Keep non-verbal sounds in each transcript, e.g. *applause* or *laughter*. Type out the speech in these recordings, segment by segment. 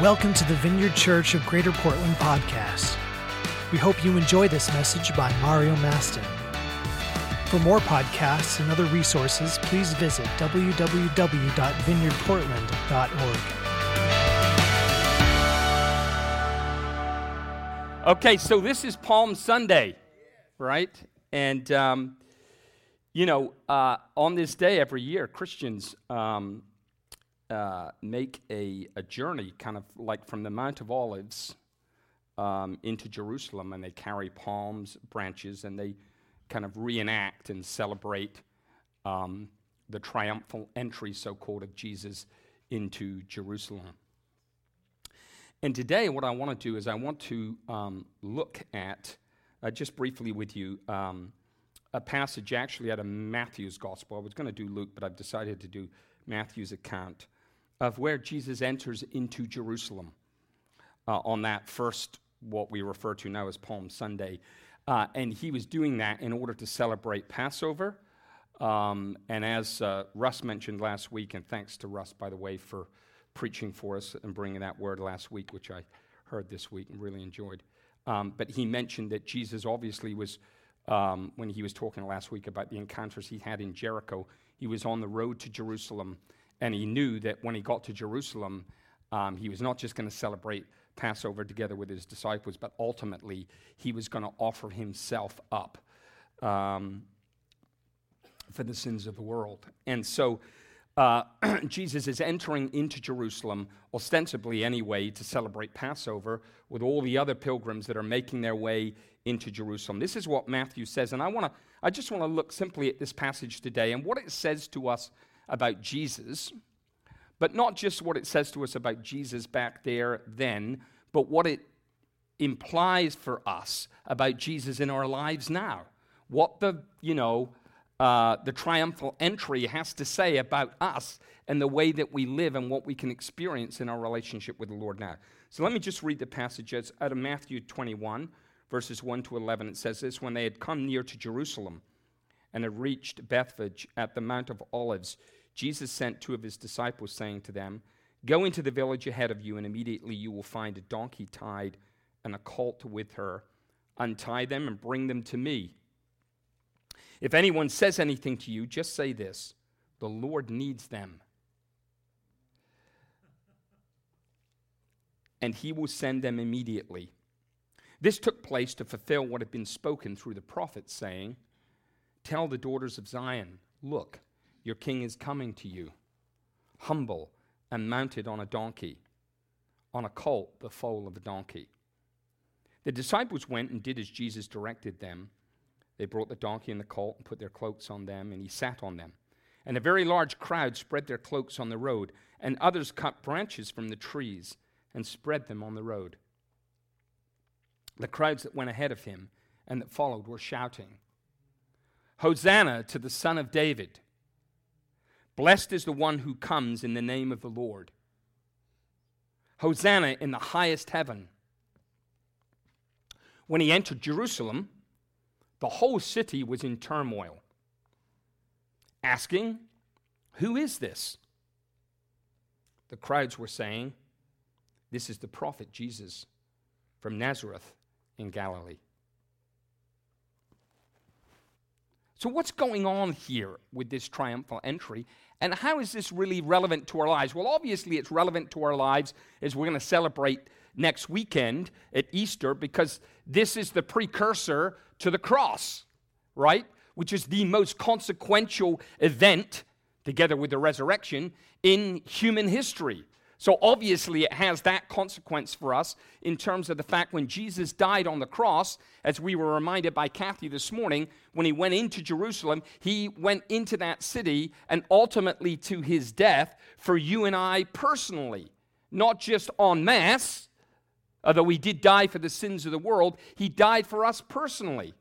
Welcome to the Vineyard Church of Greater Portland podcast. We hope you enjoy this message by Mario Mastin. For more podcasts and other resources, please visit www.vineyardportland.org. Okay, so this is Palm Sunday, right? And, um, you know, uh, on this day every year, Christians um, uh, make a, a journey kind of like from the Mount of Olives um, into Jerusalem, and they carry palms, branches, and they kind of reenact and celebrate um, the triumphal entry, so called, of Jesus into Jerusalem. And today, what I want to do is I want to um, look at, uh, just briefly with you, um, a passage actually out of Matthew's gospel. I was going to do Luke, but I've decided to do Matthew's account of where Jesus enters into Jerusalem uh, on that first, what we refer to now as Palm Sunday. Uh, and he was doing that in order to celebrate Passover. Um, and as uh, Russ mentioned last week, and thanks to Russ, by the way, for preaching for us and bringing that word last week, which I heard this week and really enjoyed. Um, but he mentioned that Jesus obviously was, um, when he was talking last week about the encounters he had in Jericho, he was on the road to Jerusalem and he knew that when he got to Jerusalem, um, he was not just going to celebrate Passover together with his disciples, but ultimately he was going to offer himself up um, for the sins of the world. And so uh, *clears throat* Jesus is entering into Jerusalem, ostensibly anyway, to celebrate Passover with all the other pilgrims that are making their way into Jerusalem. This is what Matthew says, and I want to. I just want to look simply at this passage today and what it says to us about Jesus, but not just what it says to us about Jesus back there then, but what it implies for us about Jesus in our lives now. What the, you know, uh, the triumphal entry has to say about us and the way that we live and what we can experience in our relationship with the Lord now. So let me just read the passages out of Matthew 21, verses 1 to 11. It says this When they had come near to Jerusalem and had reached Bethphage at the Mount of Olives, Jesus sent two of his disciples, saying to them, Go into the village ahead of you, and immediately you will find a donkey tied and a colt with her. Untie them and bring them to me. If anyone says anything to you, just say this the Lord needs them. And he will send them immediately. This took place to fulfill what had been spoken through the prophet, saying, Tell the daughters of Zion, look, your king is coming to you, humble and mounted on a donkey, on a colt, the foal of a donkey. The disciples went and did as Jesus directed them. They brought the donkey and the colt and put their cloaks on them, and he sat on them. And a very large crowd spread their cloaks on the road, and others cut branches from the trees and spread them on the road. The crowds that went ahead of him and that followed were shouting, Hosanna to the Son of David! Blessed is the one who comes in the name of the Lord. Hosanna in the highest heaven. When he entered Jerusalem, the whole city was in turmoil, asking, Who is this? The crowds were saying, This is the prophet Jesus from Nazareth in Galilee. So, what's going on here with this triumphal entry? And how is this really relevant to our lives? Well, obviously, it's relevant to our lives as we're going to celebrate next weekend at Easter because this is the precursor to the cross, right? Which is the most consequential event, together with the resurrection, in human history. So obviously, it has that consequence for us in terms of the fact when Jesus died on the cross, as we were reminded by Kathy this morning, when he went into Jerusalem, he went into that city and ultimately to his death for you and I personally, not just en masse, although he did die for the sins of the world, he died for us personally.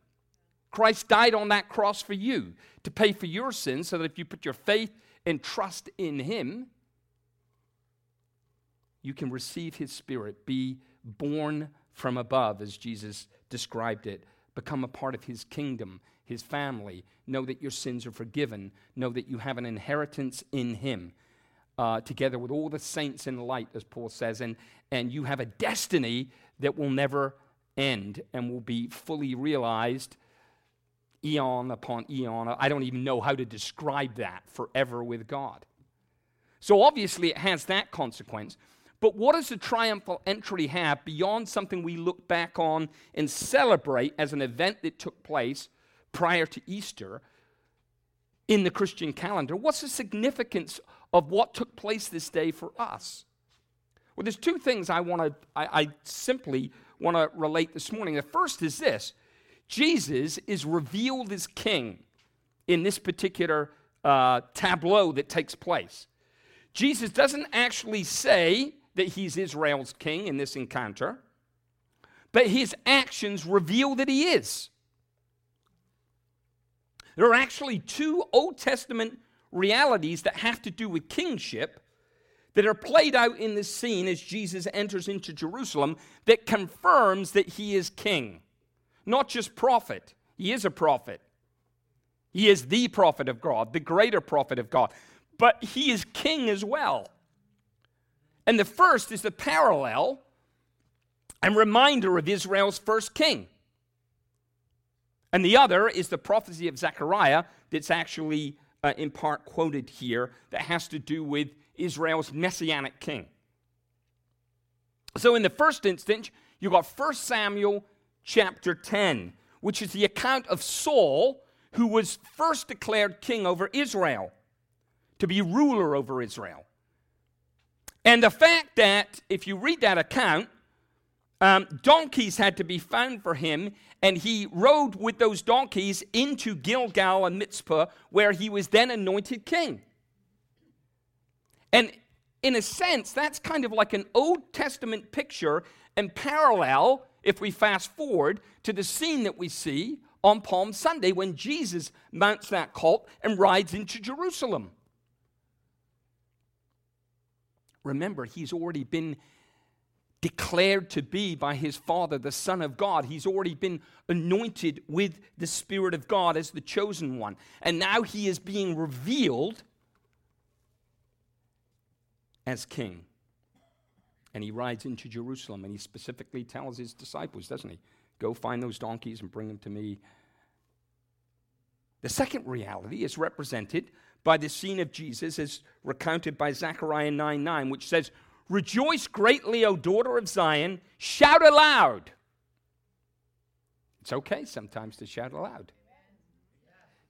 Christ died on that cross for you to pay for your sins so that if you put your faith and trust in him, you can receive his spirit, be born from above, as Jesus described it, become a part of his kingdom, his family, know that your sins are forgiven, know that you have an inheritance in him. uh, together with all the saints in light, as Paul says, and, and you have a destiny that will never end and will be fully realized eon upon eon. I don't even know how to describe that forever with God. So obviously, it has that consequence. But what does the triumphal entry have beyond something we look back on and celebrate as an event that took place prior to Easter in the Christian calendar? What's the significance of what took place this day for us? Well, there's two things I want to, I, I simply want to relate this morning. The first is this Jesus is revealed as king in this particular uh, tableau that takes place. Jesus doesn't actually say that he's Israel's king in this encounter, but his actions reveal that he is. There are actually two Old Testament realities that have to do with kingship that are played out in this scene as Jesus enters into Jerusalem that confirms that he is king. Not just prophet, he is a prophet. He is the prophet of God, the greater prophet of God but he is king as well. And the first is the parallel and reminder of Israel's first king. And the other is the prophecy of Zechariah that's actually uh, in part quoted here that has to do with Israel's messianic king. So in the first instance, you got 1 Samuel chapter 10, which is the account of Saul, who was first declared king over Israel to be ruler over Israel. And the fact that, if you read that account, um, donkeys had to be found for him, and he rode with those donkeys into Gilgal and Mizpah, where he was then anointed king. And in a sense, that's kind of like an Old Testament picture and parallel, if we fast forward, to the scene that we see on Palm Sunday when Jesus mounts that colt and rides into Jerusalem. Remember, he's already been declared to be by his Father the Son of God. He's already been anointed with the Spirit of God as the chosen one. And now he is being revealed as king. And he rides into Jerusalem and he specifically tells his disciples, doesn't he? Go find those donkeys and bring them to me. The second reality is represented by the scene of Jesus as recounted by Zechariah 9 9, which says, Rejoice greatly, O daughter of Zion, shout aloud. It's okay sometimes to shout aloud.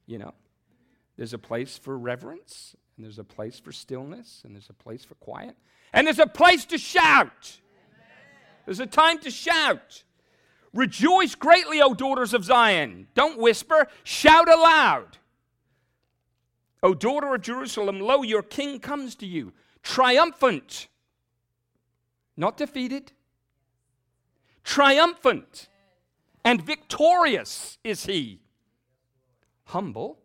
You know, there's a place for reverence, and there's a place for stillness, and there's a place for quiet, and there's a place to shout. There's a time to shout. Rejoice greatly, O daughters of Zion. Don't whisper, shout aloud. O daughter of Jerusalem, lo, your king comes to you, triumphant, not defeated, triumphant and victorious is he, humble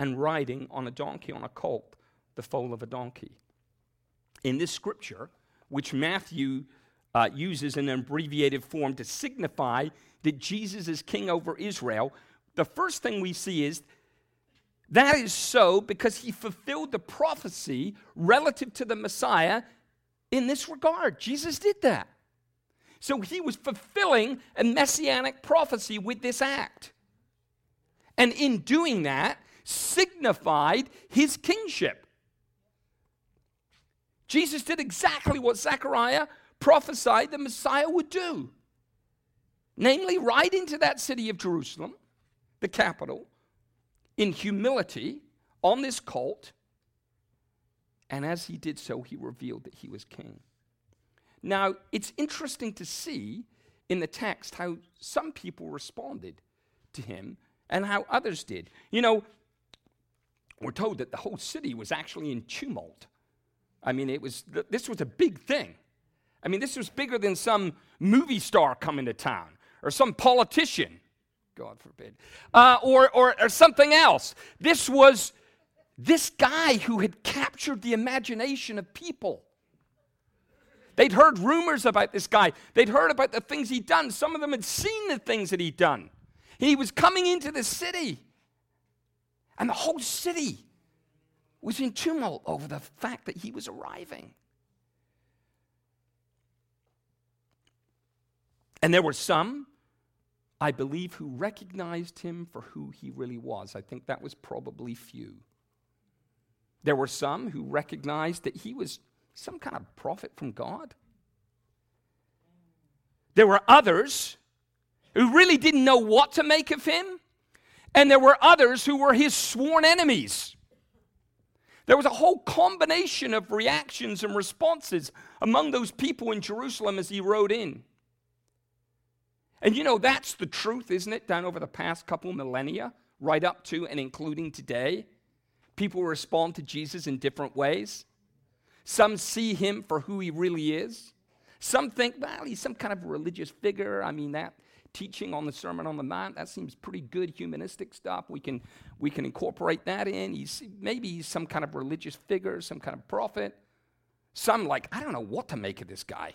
and riding on a donkey, on a colt, the foal of a donkey. In this scripture, which Matthew uh, uses in an abbreviated form to signify that Jesus is king over Israel, the first thing we see is that is so because he fulfilled the prophecy relative to the Messiah in this regard. Jesus did that. So he was fulfilling a messianic prophecy with this act. And in doing that, signified his kingship. Jesus did exactly what Zechariah prophesied the Messiah would do namely, ride into that city of Jerusalem, the capital, in humility on this colt. And as he did so, he revealed that he was king. Now, it's interesting to see in the text how some people responded to him and how others did. You know, we're told that the whole city was actually in tumult. I mean, it was this was a big thing. I mean, this was bigger than some movie star coming to town or some politician. God forbid, uh, or, or, or something else. This was this guy who had captured the imagination of people. They'd heard rumors about this guy. They'd heard about the things he'd done. Some of them had seen the things that he'd done. He was coming into the city, and the whole city was in tumult over the fact that he was arriving. And there were some, I believe, who recognized him for who he really was. I think that was probably few. There were some who recognized that he was some kind of prophet from God. There were others who really didn't know what to make of him, and there were others who were his sworn enemies. There was a whole combination of reactions and responses among those people in Jerusalem as he rode in. And you know, that's the truth, isn't it? Down over the past couple millennia, right up to and including today. People respond to Jesus in different ways. Some see him for who he really is. Some think, well, he's some kind of religious figure. I mean, that teaching on the Sermon on the Mount, that seems pretty good humanistic stuff. We can, we can incorporate that in. He's, maybe he's some kind of religious figure, some kind of prophet. Some like, I don't know what to make of this guy.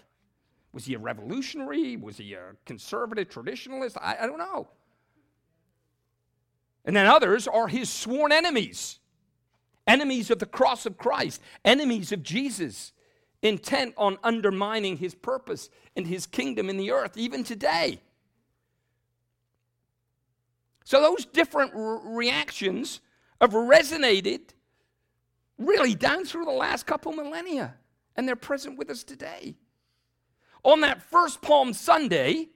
Was he a revolutionary? Was he a conservative traditionalist? I, I don't know. And then others are his sworn enemies enemies of the cross of Christ, enemies of Jesus, intent on undermining his purpose and his kingdom in the earth, even today. So those different re- reactions have resonated really down through the last couple millennia, and they're present with us today. On that first Palm Sunday,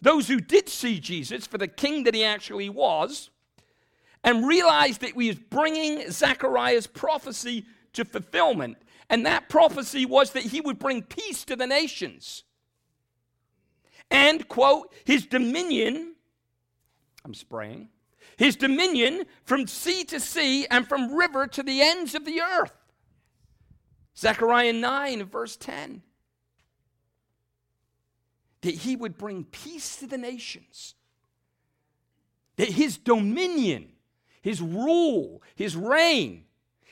those who did see Jesus for the king that he actually was, and realized that he was bringing Zechariah's prophecy to fulfillment. And that prophecy was that he would bring peace to the nations. And, quote, his dominion, I'm spraying, his dominion from sea to sea and from river to the ends of the earth. Zechariah 9, verse 10. That he would bring peace to the nations. That his dominion his rule, his reign,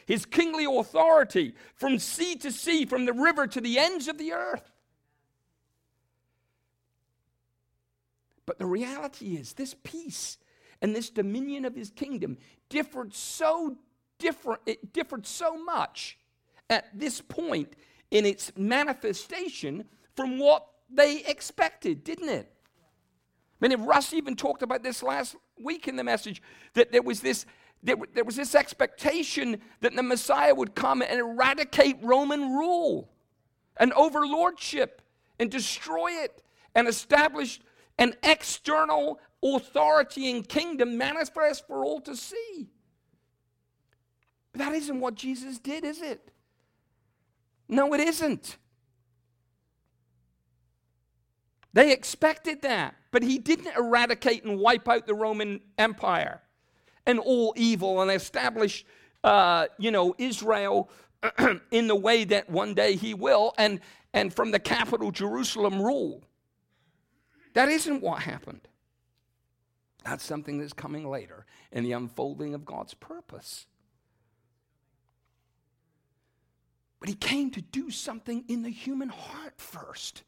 his kingly authority from sea to sea, from the river to the ends of the earth. But the reality is, this peace and this dominion of his kingdom differed so different, it differed so much at this point in its manifestation from what they expected, didn't it? I mean, Russ even talked about this last week in the message that there was this there, there was this expectation that the Messiah would come and eradicate Roman rule and overlordship and destroy it and establish an external authority and kingdom manifest for all to see. But that isn't what Jesus did, is it? No, it isn't. They expected that, but he didn't eradicate and wipe out the Roman Empire and all evil and establish, uh, you know, Israel *clears throat* in the way that one day he will and, and from the capital, Jerusalem, rule. That isn't what happened. That's something that's coming later in the unfolding of God's purpose. But he came to do something in the human heart first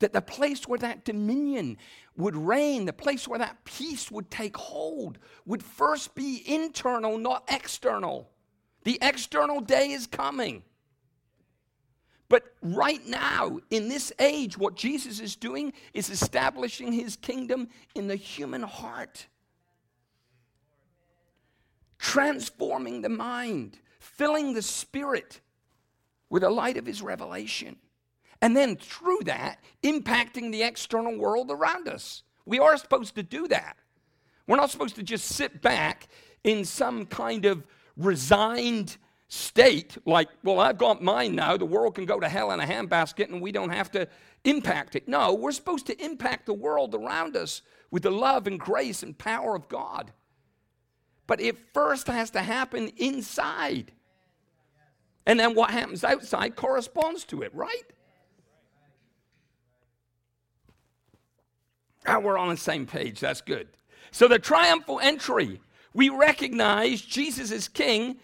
that the place where that dominion would reign, the place where that peace would take hold, would first be internal, not external. The external day is coming. But right now, in this age, what Jesus is doing is establishing his kingdom in the human heart, transforming the mind, filling the spirit with the light of his revelation and then through that, impacting the external world around us. We are supposed to do that. We're not supposed to just sit back in some kind of resigned state, like, well, I've got mine now, the world can go to hell in a handbasket and we don't have to impact it. No, we're supposed to impact the world around us with the love and grace and power of God. But it first has to happen inside. And then what happens outside corresponds to it, right? Ah, we're on the same page. That's good. So, the triumphal entry, we recognize Jesus is king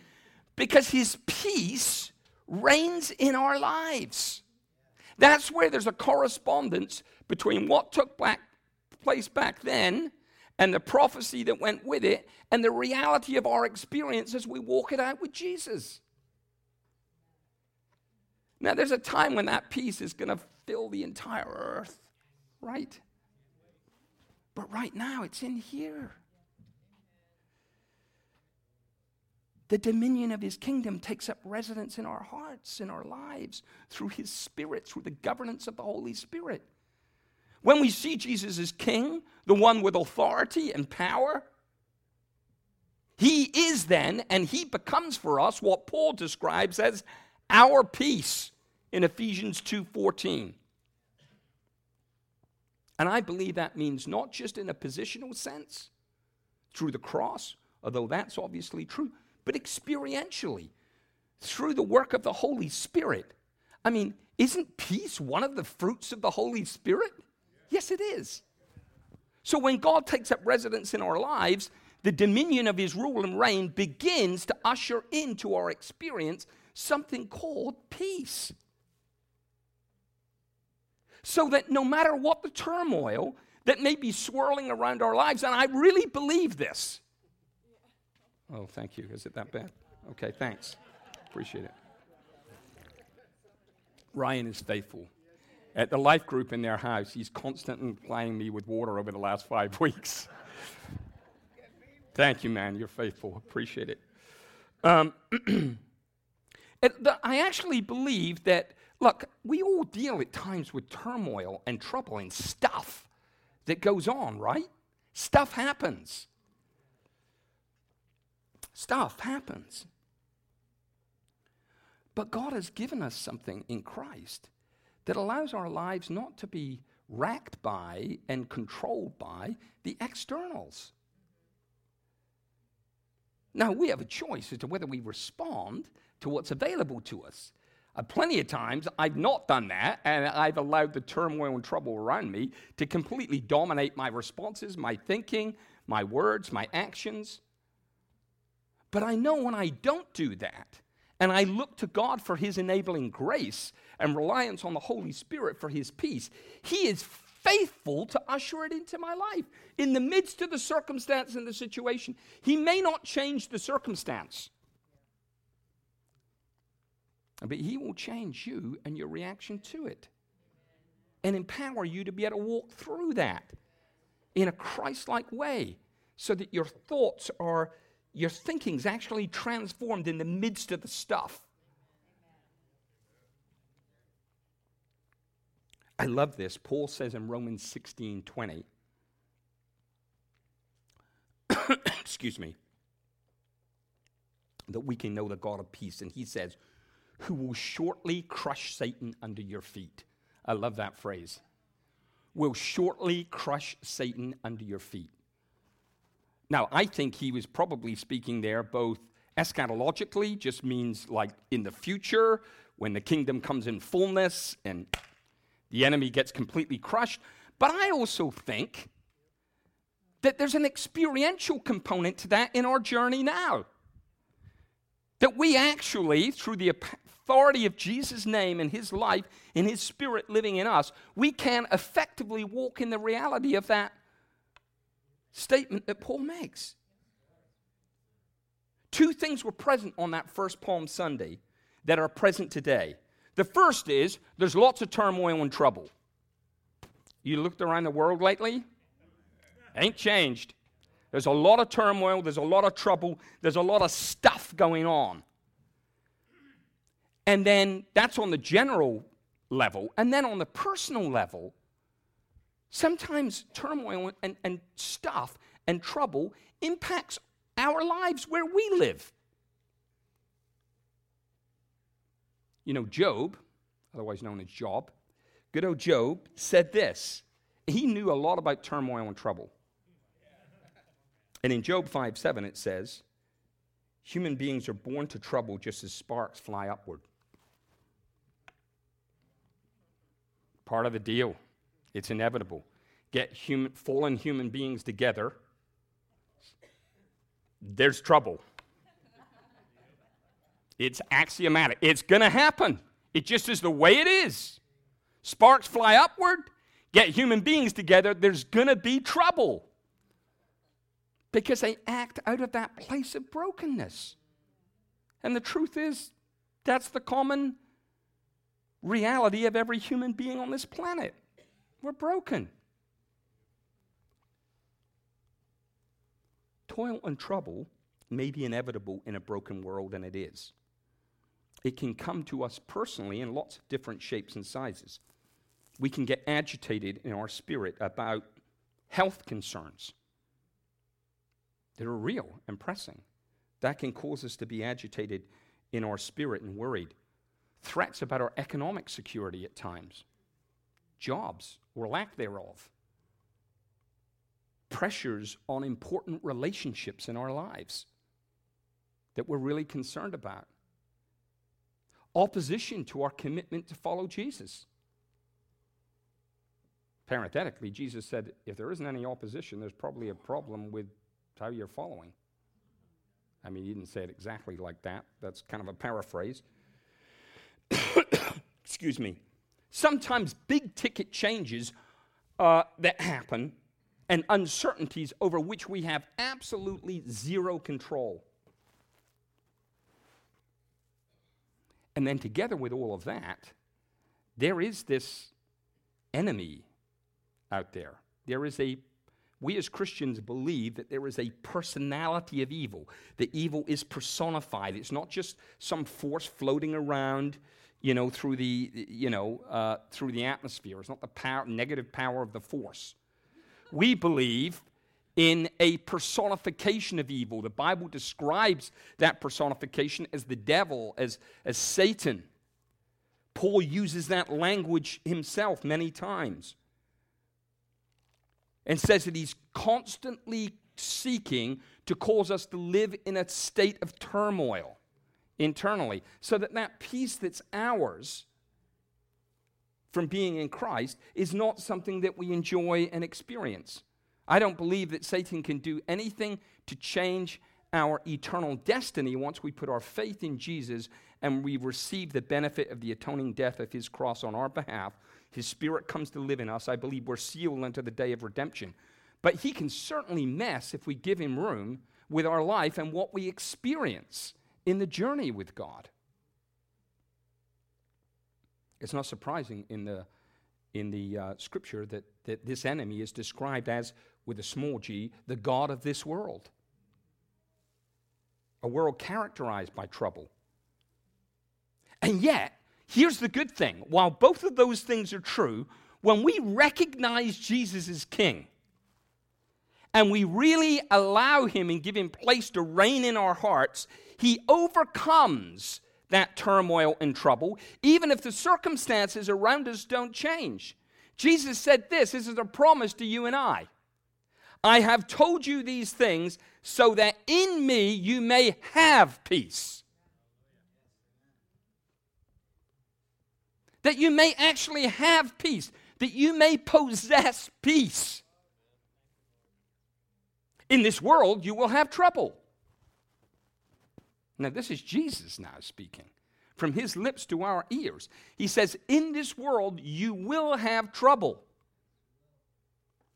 because his peace reigns in our lives. That's where there's a correspondence between what took back, place back then and the prophecy that went with it and the reality of our experience as we walk it out with Jesus. Now, there's a time when that peace is going to fill the entire earth, right? But right now, it's in here. The dominion of his kingdom takes up residence in our hearts, in our lives, through his spirit, through the governance of the Holy Spirit. When we see Jesus as king, the one with authority and power, he is then, and he becomes for us what Paul describes as our peace in Ephesians 2:14. And I believe that means not just in a positional sense through the cross, although that's obviously true, but experientially through the work of the Holy Spirit. I mean, isn't peace one of the fruits of the Holy Spirit? Yes, it is. So when God takes up residence in our lives, the dominion of his rule and reign begins to usher into our experience something called peace. So that no matter what the turmoil that may be swirling around our lives, and I really believe this, Oh, thank you. Is it that bad? Okay, thanks. Appreciate it. Ryan is faithful. At the life group in their house, he's constantly plying me with water over the last five *laughs* weeks. Thank you, man. You're faithful. Appreciate it. Um, *clears throat* the, I actually believe that, look, we all deal at times with turmoil and trouble and stuff that goes on, right? Stuff happens stuff happens. But God has given us something in Christ that allows our lives not to be racked by and controlled by the externals. Now, we have a choice as to whether we respond to what's available to us. Uh, plenty of times I've not done that, and I've allowed the turmoil and trouble around me to completely dominate my responses, my thinking, my words, my actions. But I know when I don't do that, and I look to God for His enabling grace and reliance on the Holy Spirit for His peace, He is faithful to usher it into my life in the midst of the circumstance and the situation. He may not change the circumstance, but He will change you and your reaction to it and empower you to be able to walk through that in a Christ like way so that your thoughts are your thinking's actually transformed in the midst of the stuff. I love this. Paul says in Romans 16 20, *coughs* excuse me, that we can know the God of peace. And he says, who will shortly crush Satan under your feet. I love that phrase. Will shortly crush Satan under your feet. Now, I think he was probably speaking there both eschatologically, just means like in the future, when the kingdom comes in fullness and the enemy gets completely crushed. But I also think that there's an experiential component to that in our journey now. That we actually, through the authority of Jesus' name and his life and his spirit living in us, we can effectively walk in the reality of that statement that Paul makes. Two things were present on that first Palm Sunday that are present today. The first is there's lots of turmoil and trouble. You looked around the world lately? Ain't changed. There's a lot of turmoil, there's a lot of trouble, there's a lot of stuff going on. And then that's on the general level. And then on the personal level, Sometimes turmoil and, and stuff and trouble impacts our lives where we live. You know, Job, otherwise known as Job, good old Job said this. He knew a lot about turmoil and trouble. And in Job 5 7, it says, Human beings are born to trouble just as sparks fly upward. Part of the deal. It's inevitable. Get human, fallen human beings together, there's trouble. It's axiomatic. It's going to happen. It just is the way it is. Sparks fly upward, get human beings together, there's going to be trouble. Because they act out of that place of brokenness. And the truth is, that's the common reality of every human being on this planet. We're broken. Toil and trouble may be inevitable in a broken world, and it is. It can come to us personally in lots of different shapes and sizes. We can get agitated in our spirit about health concerns that are real and pressing. That can cause us to be agitated in our spirit and worried. Threats about our economic security at times, jobs or lack thereof, pressures on important relationships in our lives that we're really concerned about, opposition to our commitment to follow Jesus. Parenthetically, Jesus said, if there isn't any opposition, there's probably a problem with how you're following. I mean, he didn't say it exactly like that. That's kind of a paraphrase. *coughs* Excuse me. Sometimes big ticket changes uh, that happen and uncertainties over which we have absolutely zero control. And then, together with all of that, there is this enemy out there. There is a we as Christians believe that there is a personality of evil. The evil is personified. It's not just some force floating around, you know, through the, you know, uh, through the atmosphere. It's not the power, negative power of the force. We believe in a personification of evil. The Bible describes that personification as the devil, as, as Satan. Paul uses that language himself many times and says that he's constantly seeking to cause us to live in a state of turmoil internally so that that peace that's ours from being in Christ is not something that we enjoy and experience. I don't believe that Satan can do anything to change our eternal destiny once we put our faith in Jesus and we receive the benefit of the atoning death of his cross on our behalf his Spirit comes to live in us. I believe we're sealed unto the day of redemption. But He can certainly mess, if we give Him room, with our life and what we experience in the journey with God. It's not surprising in the, in the uh, scripture that, that this enemy is described as, with a small g, the God of this world. A world characterized by trouble. And yet, Here's the good thing while both of those things are true, when we recognize Jesus as King and we really allow Him and give Him place to reign in our hearts, He overcomes that turmoil and trouble, even if the circumstances around us don't change. Jesus said this this is a promise to you and I. I have told you these things so that in me you may have peace. That you may actually have peace, that you may possess peace. In this world, you will have trouble. Now, this is Jesus now speaking from his lips to our ears. He says, In this world, you will have trouble.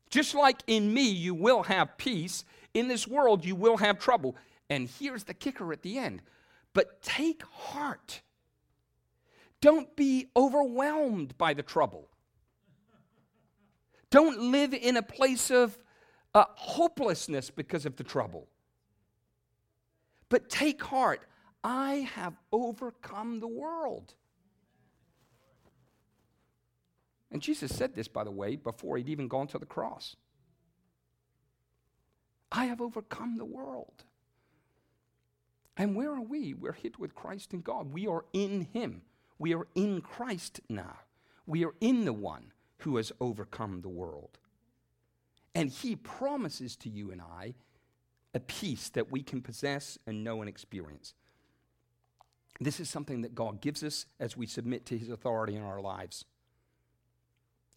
Just like in me, you will have peace, in this world, you will have trouble. And here's the kicker at the end. But take heart. Don't be overwhelmed by the trouble. Don't live in a place of uh, hopelessness because of the trouble. But take heart, I have overcome the world. And Jesus said this, by the way, before he'd even gone to the cross. I have overcome the world. And where are we? We're hid with Christ in God. We are in him. We are in Christ now. We are in the one who has overcome the world. And he promises to you and I a peace that we can possess and know and experience. This is something that God gives us as we submit to his authority in our lives.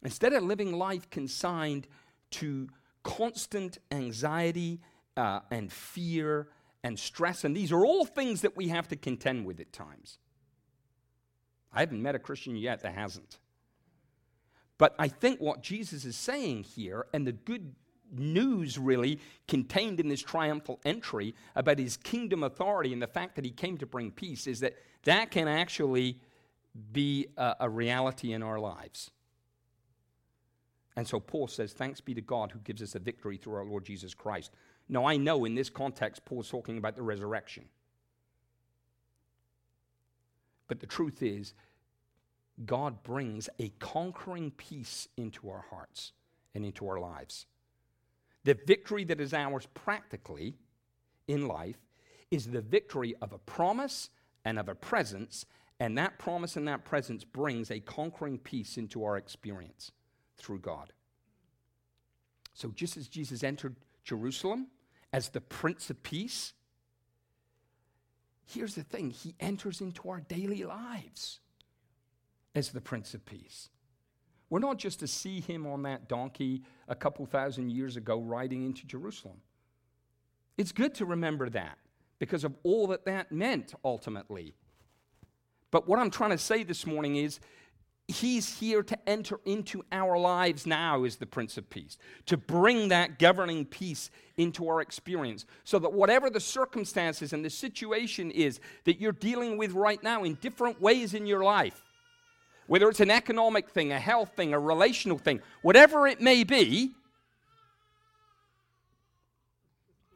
Instead of living life consigned to constant anxiety uh, and fear and stress, and these are all things that we have to contend with at times. I haven't met a Christian yet that hasn't. But I think what Jesus is saying here, and the good news really contained in this triumphal entry about his kingdom authority and the fact that he came to bring peace is that that can actually be a, a reality in our lives. And so Paul says, Thanks be to God who gives us a victory through our Lord Jesus Christ. Now, I know in this context, Paul's talking about the resurrection. But the truth is, God brings a conquering peace into our hearts and into our lives. The victory that is ours practically in life is the victory of a promise and of a presence, and that promise and that presence brings a conquering peace into our experience through God. So, just as Jesus entered Jerusalem as the Prince of Peace, here's the thing He enters into our daily lives as the Prince of Peace. We're not just to see Him on that donkey a couple thousand years ago riding into Jerusalem. It's good to remember that because of all that that meant ultimately. But what I'm trying to say this morning is He's here to enter into our lives now as the Prince of Peace, to bring that governing peace into our experience, so that whatever the circumstances and the situation is that you're dealing with right now in different ways in your life, whether it's an economic thing, a health thing, a relational thing, whatever it may be,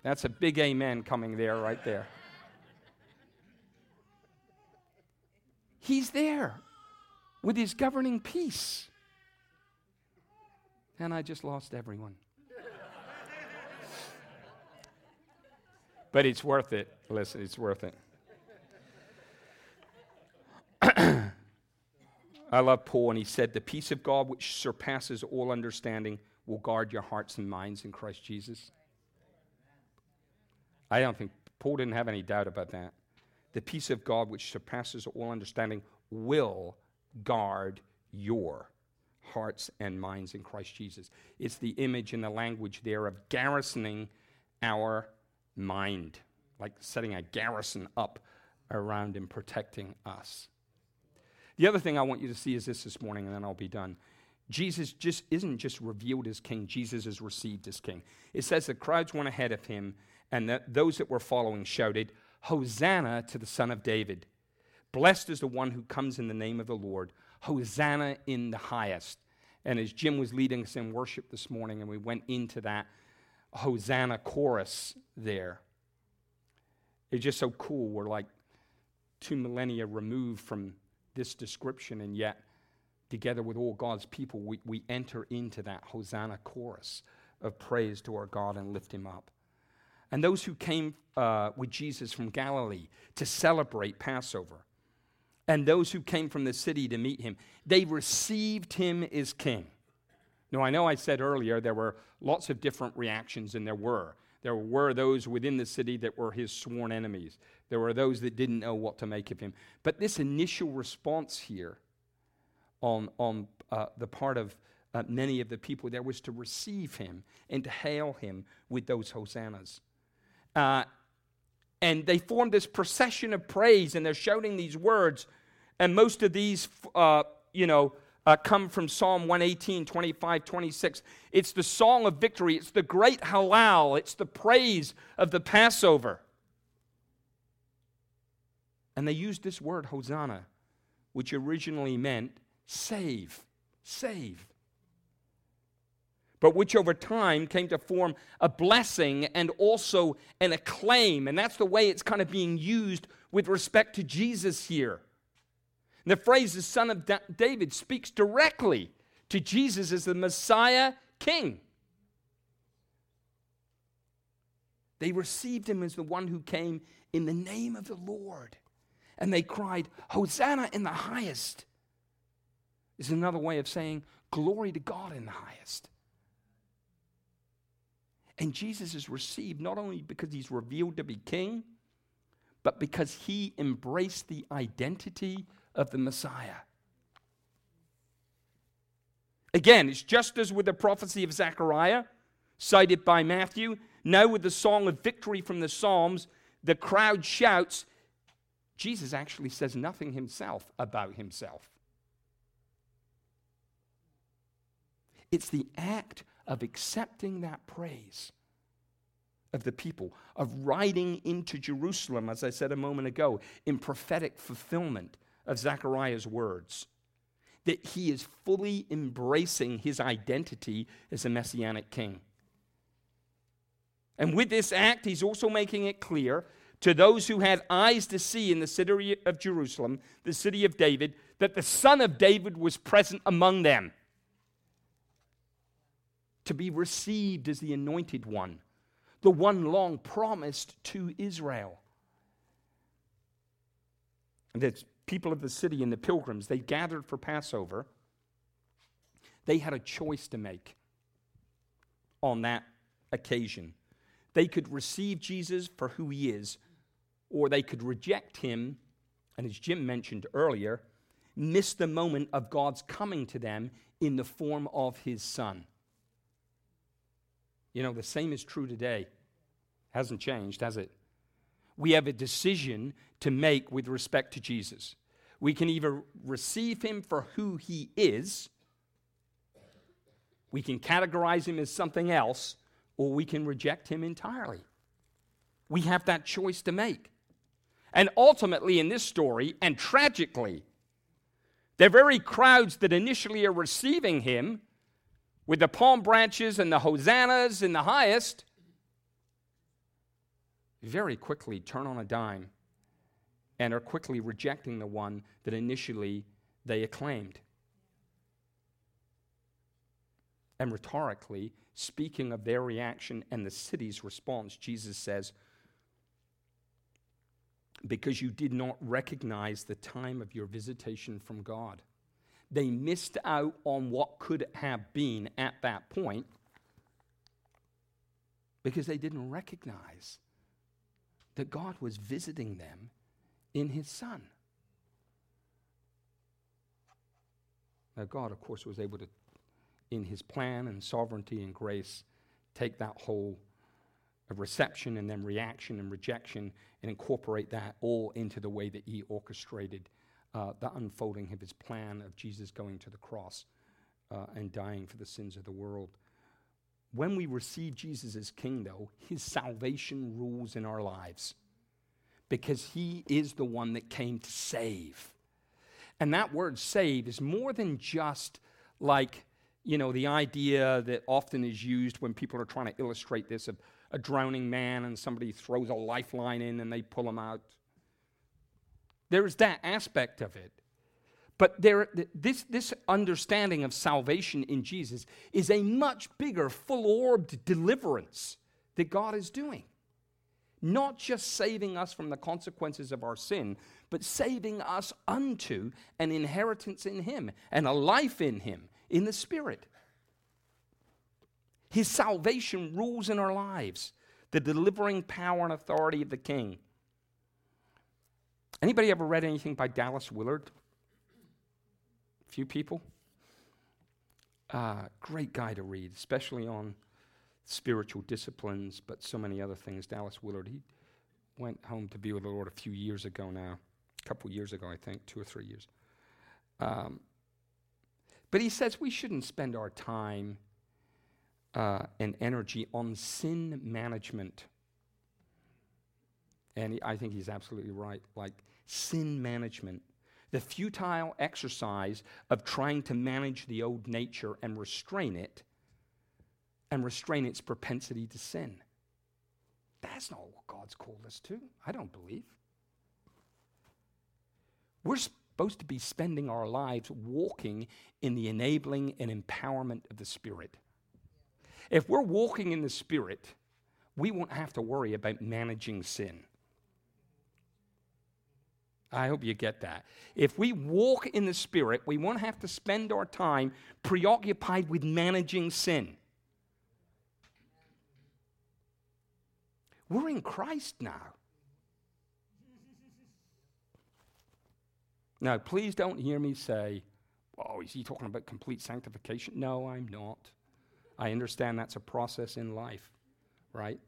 that's a big amen coming there, right there. He's there with his governing peace. And I just lost everyone. but it's worth it. Listen, it's worth it. *clears throat* I love Paul, and he said, The peace of God, which surpasses all understanding, will guard your hearts and minds in Christ Jesus. I don't think Paul didn't have any doubt about that. The peace of God, which surpasses all understanding, will guard your hearts and minds in Christ Jesus. It's the image and the language there of garrisoning our mind, like setting a garrison up around and protecting us. The other thing I want you to see is this this morning, and then I'll be done. Jesus just isn't just revealed as king, Jesus is received as king. It says the crowds went ahead of him, and that those that were following shouted, Hosanna to the Son of David. Blessed is the one who comes in the name of the Lord. Hosanna in the highest. And as Jim was leading us in worship this morning, and we went into that Hosanna chorus there, it's just so cool. We're like two millennia removed from this description, and yet, together with all God's people, we, we enter into that Hosanna chorus of praise to our God and lift Him up. And those who came uh, with Jesus from Galilee to celebrate Passover, and those who came from the city to meet him. They received him as king. Now, I know I said earlier there were lots of different reactions, and there were. There were those within the city that were his sworn enemies. There were those that didn't know what to make of him. But this initial response here on, on uh, the part of uh, many of the people there was to receive him and to hail him with those hosannas. Uh, and they formed this procession of praise, and they're shouting these words and most of these, uh, you know, uh, come from Psalm 118, 25, 26. It's the song of victory. It's the great Hallel, It's the praise of the Passover. And they used this word, Hosanna, which originally meant save, save. But which over time came to form a blessing and also an acclaim. And that's the way it's kind of being used with respect to Jesus here. The phrase the son of David speaks directly to Jesus as the Messiah King. They received him as the one who came in the name of the Lord. And they cried, Hosanna in the highest. Is another way of saying, Glory to God in the highest. And Jesus is received not only because he's revealed to be king, but because he embraced the identity of the Messiah. Again, it's just as with the prophecy of Zechariah, cited by Matthew. Now, with the song of victory from the Psalms, the crowd shouts. Jesus actually says nothing himself about himself. It's the act of accepting that praise of the people, of riding into Jerusalem, as I said a moment ago, in prophetic fulfillment of Zechariah's words. That he is fully embracing his identity as a messianic king. And with this act, he's also making it clear to those who had eyes to see in the city of Jerusalem, the city of David, that the son of David was present among them to be received as the anointed one, the one long promised to Israel. And the people of the city and the pilgrims, they gathered for Passover. They had a choice to make on that occasion. They could receive Jesus for who he is, or they could reject him, and as Jim mentioned earlier, miss the moment of God's coming to them in the form of his son. You know, the same is true today. Hasn't changed, has it? We have a decision to make with respect to Jesus. We can either receive him for who he is, we can categorize him as something else, or we can reject him entirely. We have that choice to make. And ultimately, in this story, and tragically, the very crowds that initially are receiving him with the palm branches and the hosannas in the highest very quickly turn on a dime and are quickly rejecting the one that initially they acclaimed. And rhetorically, speaking of their reaction and the city's response, Jesus says, Because you did not recognize the time of your visitation from God. They missed out on what could have been at that point because they didn't recognize that God was visiting them in His Son. Now, God, of course, was able to in his plan and sovereignty and grace, take that whole of reception and then reaction and rejection and incorporate that all into the way that he orchestrated uh, the unfolding of his plan of Jesus going to the cross uh, and dying for the sins of the world. When we receive Jesus as King, though, his salvation rules in our lives because he is the one that came to save. And that word save is more than just like you know, the idea that often is used when people are trying to illustrate this of a drowning man and somebody throws a lifeline in and they pull him out. There's that aspect of it. But there, this, this understanding of salvation in Jesus is a much bigger, full orbed deliverance that God is doing. Not just saving us from the consequences of our sin, but saving us unto an inheritance in Him and a life in Him in the Spirit. His salvation rules in our lives, the delivering power and authority of the King. Anybody ever read anything by Dallas Willard? Few people? Uh, great guy to read, especially on spiritual disciplines, but so many other things. Dallas Willard, he went home to be with the Lord a few years ago now, a couple years ago, I think, two or three years. Um, but he says we shouldn't spend our time uh, and energy on sin management. And he, I think he's absolutely right. Like sin management, the futile exercise of trying to manage the old nature and restrain it, and restrain its propensity to sin. That's not what God's called us to, I don't believe. We're supposed to be spending our lives walking in the enabling and empowerment of the Spirit. If we're walking in the Spirit, we won't have to worry about managing sin. I hope you get that. If we walk in the Spirit, we won't have to spend our time preoccupied with managing sin. We're in Christ now. Now, please don't hear me say, oh, is he talking about complete sanctification? No, I'm not. I understand that's a process in life, right?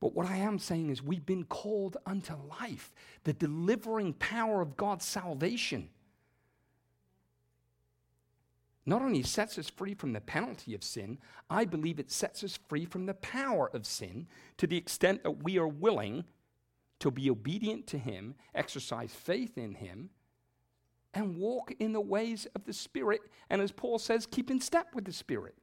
But what I am saying is, we've been called unto life, the delivering power of God's salvation. not only sets us free from the penalty of sin, I believe it sets us free from the power of sin to the extent that we are willing to be obedient to Him, exercise faith in Him, and walk in the ways of the Spirit. And as Paul says, keep in step with the Spirit.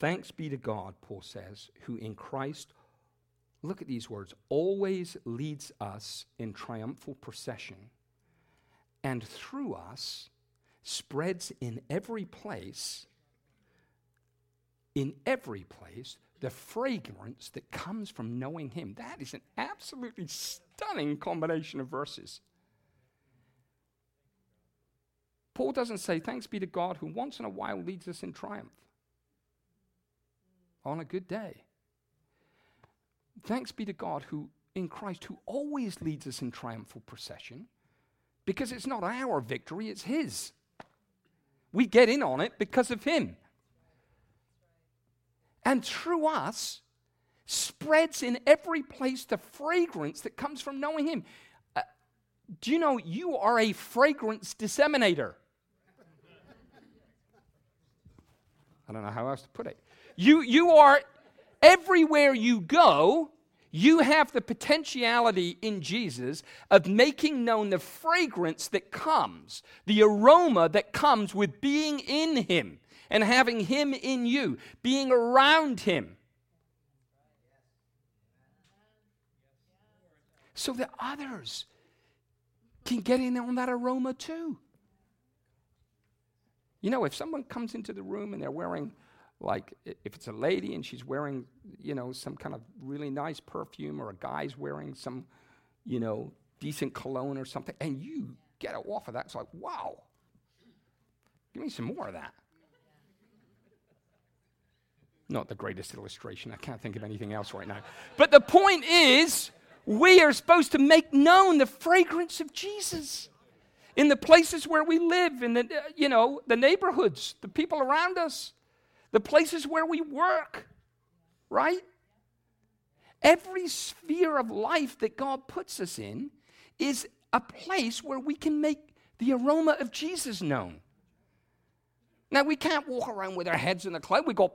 Thanks be to God, Paul says, who in Christ look at these words, always leads us in triumphal procession, and through us spreads in every place, in every place, the fragrance that comes from knowing Him. That is an absolutely stunning combination of verses. Paul doesn't say, Thanks be to God who once in a while leads us in triumph on a good day. Thanks be to God who in Christ who always leads us in triumphal procession because it's not our victory, it's his. We get in on it because of him. And through us spreads in every place the fragrance that comes from knowing him. Uh, do you know you are a fragrance disseminator? I don't know how else to put it. You, you are Everywhere you go, you have the potentiality in Jesus of making known the fragrance that comes, the aroma that comes with being in Him and having Him in you, being around Him. So that others can get in on that aroma too. You know, if someone comes into the room and they're wearing like if it's a lady and she's wearing you know some kind of really nice perfume or a guy's wearing some you know decent cologne or something and you get it off of that it's like wow. Give me some more of that. Not the greatest illustration. I can't think of anything else right now. But the point is we are supposed to make known the fragrance of jesus in the places where we live in the uh, you know the neighborhoods the people around us the places where we work, right? Every sphere of life that God puts us in is a place where we can make the aroma of Jesus known. Now, we can't walk around with our heads in the cloud. We got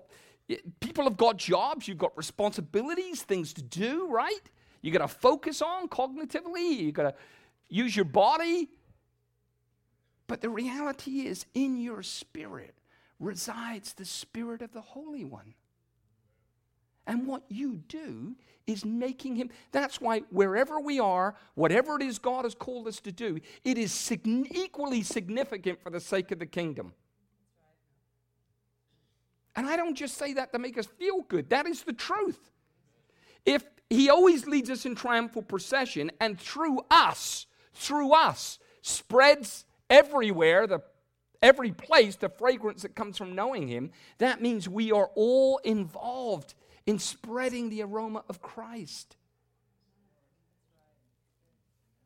people have got jobs, you've got responsibilities, things to do, right? You got to focus on cognitively, you got to use your body. But the reality is, in your spirit, resides the Spirit of the Holy One. And what you do is making him. That's why wherever we are, whatever it is God has called us to do, it is sig- equally significant for the sake of the kingdom. And I don't just say that to make us feel good, that is the truth. If he always leads us in triumphal procession, and through us, through us, spreads everywhere the every place the fragrance that comes from knowing Him, that means we are all involved in spreading the aroma of Christ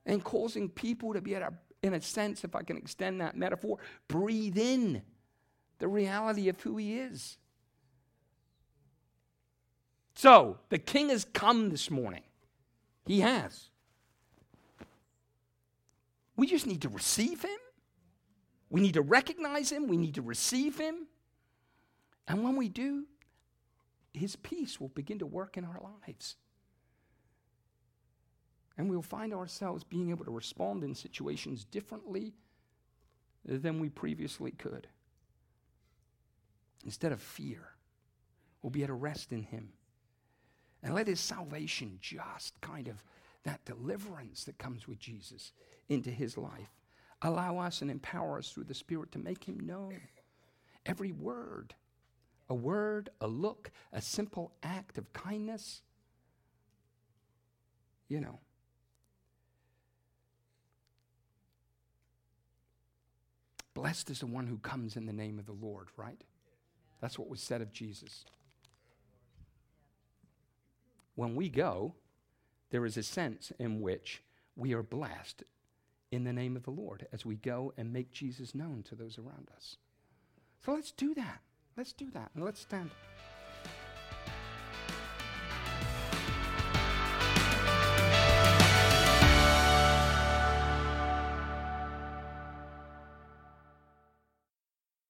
and causing people to be able to, in a sense, if I can extend that metaphor, breathe in the reality of who He is. So, the King has come this morning. He has. We just need to receive Him we need to recognize Him, we need to receive Him. And when we do, His peace will begin to work in our lives. And we'll find ourselves being able to respond in situations differently than we previously could. Instead of fear, we'll be at a rest in Him. And let His salvation just kind of, that deliverance that comes with Jesus into His life, Allow us and empower us through the Spirit to make Him known. Every word, a word, a look, a simple act of kindness. You know. Blessed is the one who comes in the name of the Lord, right? That's what was said of Jesus. When we go, there is a sense in which we are blessed in the name of the Lord as we go and make Jesus known to those around us. So let's do that. Let's do that. And let's stand.